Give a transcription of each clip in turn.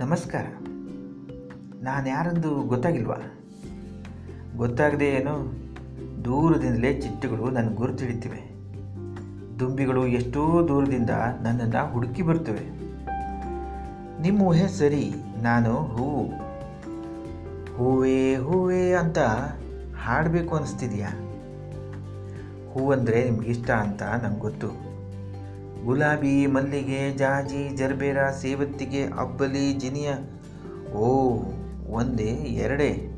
ನಮಸ್ಕಾರ. ನಾನು ಯಾರೆಂದು ಗೊತ್ತಾಗಿಲ್ವಾ? ಗೊತ್ತಾಗದೆ ಏನೋ ದೂರದಿಂದಲೇ ಚಿಟ್ಟುಗಳು ನನ್ನ ಗುರುತು ಹಿಡಿತಿವೆ. ದುಂಬಿಗಳು ಎಷ್ಟೋ ದೂರದಿಂದ ನನ್ನನ್ನು ಹುಡುಕಿ ಬರ್ತವೆ ನಿಮ್ಮ ಊಹೆ ಸರಿ, ನಾನು ಹೂವು ಹೂವೇ ಹೂವೇ ಅಂತ ಹಾಡಬೇಕು ಅನಿಸ್ತಿದೆಯಾ? ಹೂವಂದರೆ ನಿಮಗಿಷ್ಟ ಅಂತ ನಂಗೆ ಗೊತ್ತು. ಗುಲಾಬಿ, ಮಲ್ಲಿಗೆ, ಜಾಜಿ, ಜರ್ಬೇರ ಸೇವತ್ತಿಗೆ ಅಬ್ಬಲಿ, ಜಿನಿಯ. ಓ, ಒಂದೇ, ಎರಡೇ.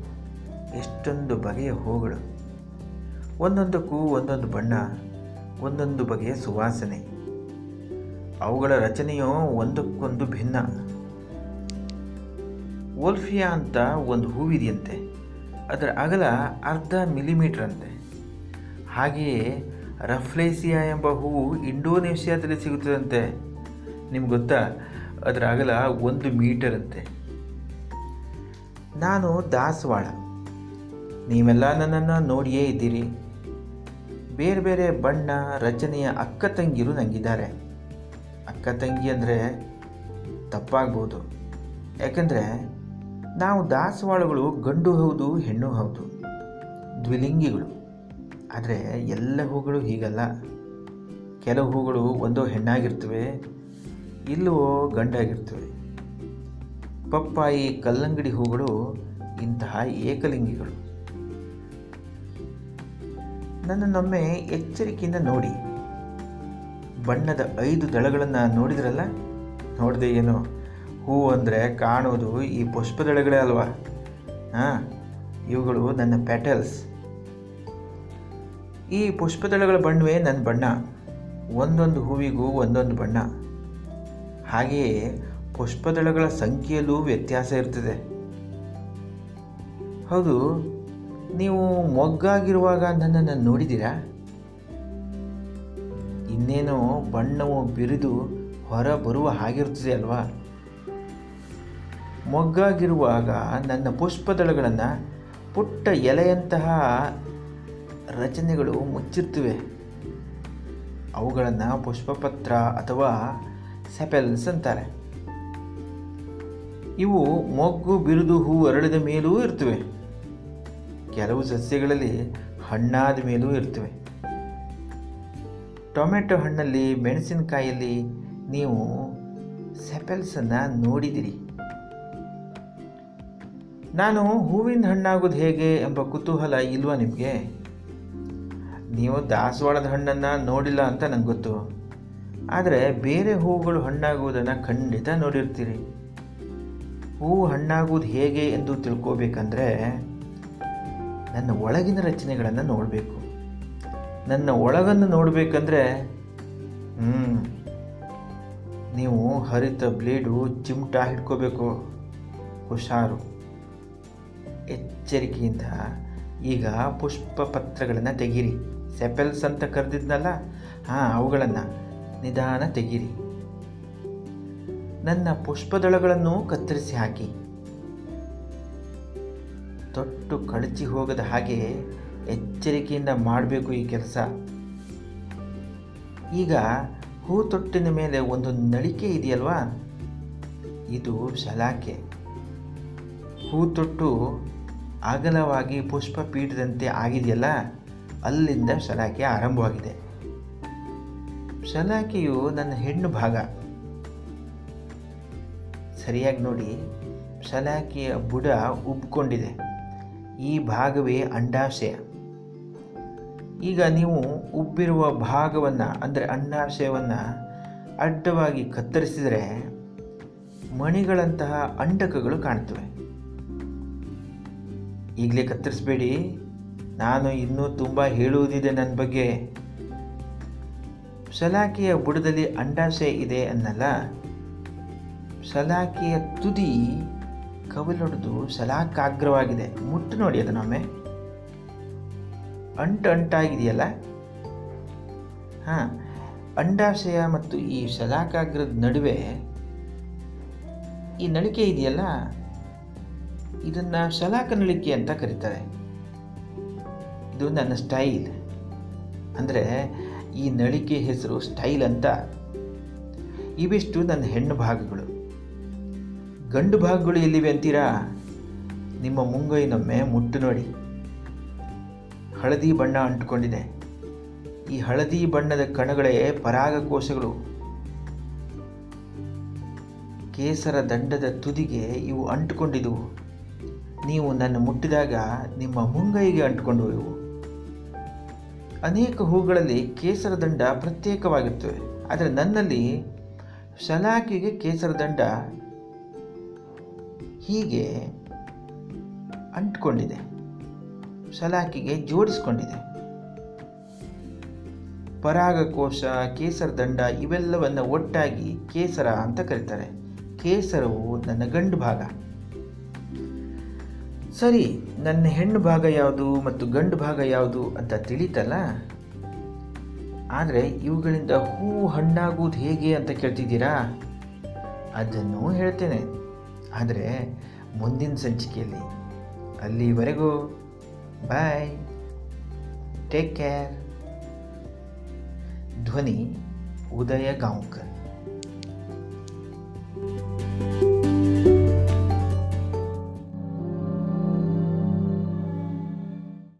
ಎಷ್ಟೊಂದು ಬಗೆಯ ಹೂಗಳು. ಒಂದೊಂದಕ್ಕೂ ಒಂದೊಂದು ಬಣ್ಣ, ಒಂದೊಂದು ಬಗೆಯ ಸುವಾಸನೆ. ಅವುಗಳ ರಚನೆಯು ಒಂದಕ್ಕೊಂದು ಭಿನ್ನ. ಓಲ್ಫಿಯಾ ಅಂತ ಒಂದು ಹೂವಿದೆಯಂತೆ. ಅದರ ಅಗಲ ಅರ್ಧ ಮಿಲಿಮೀಟರ್ ಅಂತೆ ಹಾಗೆಯೇ ರಫ್ಲೇಸಿಯಾ ಎಂಬ ಹೂವು ಇಂಡೋನೇಷ್ಯಾದಲ್ಲಿ ಸಿಗುತ್ತದಂತೆ. ನಿಮ್ಗೆ ಗೊತ್ತಾ? ಅದರ ಅಗಲ ಒಂದು ಮೀಟರ್ ಅಂತೆ. ನಾನು ದಾಸವಾಳ. ನೀವೆಲ್ಲ ನನ್ನನ್ನು ನೋಡಿಯೇ ಇದ್ದೀರಿ. ಬೇರೆ ಬೇರೆ ಬಣ್ಣ, ರಚನೆಯ ಅಕ್ಕ ತಂಗಿರು ನನಗಿದ್ದಾರೆ ಅಕ್ಕ ತಂಗಿ ಅಂದರೆ ತಪ್ಪಾಗ್ಬೋದು. ಯಾಕಂದರೆ ನಾವು ದಾಸವಾಳಗಳು ಗಂಡು ಹೌದು, ಹೆಣ್ಣು ಹೌದು. ದ್ವಿಲಿಂಗಿಗಳು. ಆದರೆ ಎಲ್ಲ ಹೂಗಳು ಹೀಗಲ್ಲ. ಕೆಲವು ಹೂಗಳು ಒಂದೋ ಹೆಣ್ಣಾಗಿರ್ತವೆ, ಇಲ್ಲವೋ ಗಂಡಾಗಿರ್ತವೆ. ಪಪ್ಪಾಯಿ, ಕಲ್ಲಂಗಡಿ ಹೂಗಳು ಇಂತಹ ಏಕಲಿಂಗಿಗಳು. ನನ್ನನ್ನೊಮ್ಮೆ ಎಚ್ಚರಿಕೆಯಿಂದ ನೋಡಿ. ಬಣ್ಣದ ಐದು ದಳಗಳನ್ನು ನೋಡಿದ್ರಲ್ಲ? ನೋಡಿದೆ ಏನು? ಹೂವು ಅಂದರೆ ಕಾಣೋದು ಈ ಪುಷ್ಪದಳಗಳೇ ಅಲ್ವಾ? ಹಾಂ, ಇವುಗಳು ನನ್ನ ಪ್ಯಾಟಲ್ಸ್ ಈ ಪುಷ್ಪದಳಗಳ ಬಣ್ಣವೇ ನನ್ನ ಬಣ್ಣ. ಒಂದೊಂದು ಹೂವಿಗೂ ಒಂದೊಂದು ಬಣ್ಣ. ಹಾಗೆಯೇ ಪುಷ್ಪದಳಗಳ ಸಂಖ್ಯೆಯಲ್ಲೂ ವ್ಯತ್ಯಾಸ ಇರ್ತದೆ. ಹೌದು, ನೀವು ಮೊಗ್ಗಾಗಿರುವಾಗ ನನ್ನನ್ನು ನೋಡಿದ್ದೀರಾ? ಇನ್ನೇನೋ ಬಣ್ಣವು ಬಿರಿದು ಹೊರ ಬರುವ ಹಾಗಿರ್ತದೆ ಅಲ್ವಾ? ಮೊಗ್ಗಾಗಿರುವಾಗ ನನ್ನ ಪುಷ್ಪದಳಗಳನ್ನು ಪುಟ್ಟ ಎಲೆಯಂತಹ ರಚನೆಗಳು ಮುಚ್ಚಿರ್ತವೆ. ಅವುಗಳನ್ನು ಪುಷ್ಪಪತ್ರ ಅಥವಾ ಸೆಪೆಲ್ಸ್ ಅಂತಾರೆ. ಇವು ಮೊಗ್ಗು, ಬಿರುದು, ಹೂ ಅರಳಿದ ಮೇಲೂ ಇರ್ತವೆ. ಕೆಲವು ಸಸ್ಯಗಳಲ್ಲಿ ಹಣ್ಣಾದ ಮೇಲೂ ಇರ್ತವೆ. ಟೊಮೆಟೊ ಹಣ್ಣಲ್ಲಿ ಮೆಣಸಿನಕಾಯಲ್ಲಿ ನೀವು ಸೆಪೆಲ್ಸನ್ನು ನೋಡಿದಿರಿ. ನಾನು ಹೂವಿನ ಹಣ್ಣಾಗೋದು ಹೇಗೆ ಎಂಬ ಕುತೂಹಲ ಇಲ್ವಾ ನಿಮಗೆ? ನೀವು ದಾಸವಾಳದ ಹಣ್ಣನ್ನು ನೋಡಿಲ್ಲ ಅಂತ ನಂಗೆ ಗೊತ್ತು. ಆದರೆ ಬೇರೆ ಹೂವುಗಳು ಹಣ್ಣಾಗುವುದನ್ನು ಖಂಡಿತ ನೋಡಿರ್ತೀರಿ. ಹೂವು ಹಣ್ಣಾಗುವುದು ಹೇಗೆ ಎಂದು ತಿಳ್ಕೋಬೇಕಂದ್ರೆ ನನ್ನ ಒಳಗಿನ ರಚನೆಗಳನ್ನು ನೋಡಬೇಕು. ನನ್ನ ಒಳಗನ್ನು ನೋಡಬೇಕಂದ್ರೆ ಹ್ಞೂ ನೀವು ಹರಿತ ಬ್ಲೇಡು ಚಿಮಟ ಹಿಡ್ಕೋಬೇಕು, ಹುಷಾರು. ಎಚ್ಚರಿಕೆಯಿಂದ ಈಗ ಪುಷ್ಪ ಪತ್ರಗಳನ್ನು ತೆಗೀರಿ. ಸೆಪೆಲ್ಸ್ ಅಂತ ಕರೆದಿದ್ನಲ್ಲ? ಹಾಂ, ಅವುಗಳನ್ನು ನಿಧಾನ ತೆಗೀರಿ. ನನ್ನ ಪುಷ್ಪದಳಗಳನ್ನು ಕತ್ತರಿಸಿ ಹಾಕಿ. ತೊಟ್ಟು ಕಳಚಿ ಹೋಗದ ಹಾಗೆ ಎಚ್ಚರಿಕೆಯಿಂದ ಮಾಡಬೇಕು ಈ ಕೆಲಸ. ಈಗ ಹೂ ತೊಟ್ಟಿನ ಮೇಲೆ ಒಂದು ನಳಿಕೆ ಇದೆಯಲ್ವಾ? ಇದು ಶಲಾಕೆ. ಹೂ ತೊಟ್ಟು ಅಗಲವಾಗಿ ಪುಷ್ಪ ಪೀಠದಂತೆ ಆಗಿದೆಯಲ್ಲ? ಅಲ್ಲಿಂದ ಸಲಾಕೆ ಆರಂಭವಾಗಿದೆ. ಶಲಾಕೆಯು ನನ್ನ ಹೆಣ್ಣು ಭಾಗ. ಸರಿಯಾಗಿ ನೋಡಿ ಸಲಾಕೆಯ ಬುಡ ಉಬ್ಕೊಂಡಿದೆ. ಈ ಭಾಗವೇ ಅಂಡಾಶಯ. ಈಗ ನೀವು ಉಬ್ಬಿರುವ ಭಾಗವನ್ನು, ಅಂದರೆ ಅಂಡಾಶಯವನ್ನು ಅಡ್ಡವಾಗಿ ಕತ್ತರಿಸಿದರೆ ಮಣಿಗಳಂತಹ ಅಂಡಕಗಳು ಕಾಣ್ತವೆ ಈಗಲೇ ಕತ್ತರಿಸಬೇಡಿ. ನಾನು ಇನ್ನೂ ತುಂಬ ಹೇಳುವುದಿದೆ ನನ್ನ ಬಗ್ಗೆ. ಶಲಾಕೆಯ ಬುಡದಲ್ಲಿ ಅಂಡಾಶಯ ಇದೆ ಅನ್ನಲ್ಲ. ಸಲಾಕಿಯ ತುದಿ ಕವಲೊಡೆದು ಸಲಾಕಾಗ್ರವಾಗಿದೆ. ಮುಟ್ಟು ನೋಡಿ ಅದನ್ನೊಮ್ಮೆ. ಅಂಟು ಅಂಟಾಗಿದೆಯಲ್ಲ? ಹಾಂ ಅಂಡಾಶಯ ಮತ್ತು ಈ ಶಲಾಕಾಗ್ರದ ನಡುವೆ ಈ ನಳಿಕೆ ಇದೆಯಲ್ಲ? ಇದನ್ನು ಶಲಾಕ ನಳಿಕೆ ಅಂತ ಕರೀತಾರೆ. ಇದು ನನ್ನ ಸ್ಟೈಲ್. ಅಂದರೆ ಈ ನಳಿಕೆ ಹೆಸರು ಸ್ಟೈಲ್ ಅಂತ. ಇವಿಷ್ಟು ನನ್ನ ಹೆಣ್ಣು ಭಾಗಗಳು. ಗಂಡು ಭಾಗಗಳು ಎಲ್ಲಿವೆ ಅಂತೀರಾ? ನಿಮ್ಮ ಮುಂಗೈನೊಮ್ಮೆ ಮುಟ್ಟು ನೋಡಿ. ಹಳದಿ ಬಣ್ಣ ಅಂಟುಕೊಂಡಿದೆ. ಈ ಹಳದಿ ಬಣ್ಣದ ಕಣಗಳೇ ಪರಾಗಕೋಶಗಳು. ಕೇಸರ ದಂಡದ ತುದಿಗೆ ಇವು ಅಂಟುಕೊಂಡಿದ್ದವು ನೀವು ನನ್ನ ಮುಟ್ಟಿದಾಗ ನಿಮ್ಮ ಮುಂಗೈಗೆ ಅಂಟ್ಕೊಂಡು ಇವು. ಅನೇಕ ಹೂಗಳಲ್ಲಿ ಕೇಸರ ದಂಡ ಪ್ರತ್ಯೇಕವಾಗಿರುತ್ತವೆ ಆದರೆ ನನ್ನಲ್ಲಿ ಶಲಾಕಿಗೆ ಕೇಸರ ದಂಡ ಹೀಗೆ ಅಂಟ್ಕೊಂಡಿದೆ. ಶಲಾಕಿಗೆ ಜೋಡಿಸ್ಕೊಂಡಿದೆ. ಪರಾಗಕೋಶ, ಕೇಸರ ದಂಡ ಇವೆಲ್ಲವನ್ನು ಒಟ್ಟಾಗಿ ಕೇಸರ ಅಂತ ಕರೀತಾರೆ. ಕೇಸರವು ನನ್ನ ಗಂಡು ಭಾಗ. ಸರಿ, ನನ್ನ ಹೆಣ್ಣು ಭಾಗ ಯಾವುದು ಮತ್ತು ಗಂಡು ಭಾಗ ಯಾವುದು ಅಂತ ತಿಳಿತಲ್ಲ? ಆದರೆ ಇವುಗಳಿಂದ ಹೂ ಹಣ್ಣಾಗುವುದು ಹೇಗೆ ಅಂತ ಕೇಳ್ತಿದ್ದೀರಾ? ಅದನ್ನು ಹೇಳ್ತೇನೆ. ಆದರೆ ಮುಂದಿನ ಸಂಚಿಕೆಯಲ್ಲಿ. ಅಲ್ಲಿವರೆಗೂ, ಬಾಯ್. ಟೇಕ್ ಕೇರ್ ಧ್ವನಿ ಉದಯ ಗಾಂವ್ಕರ್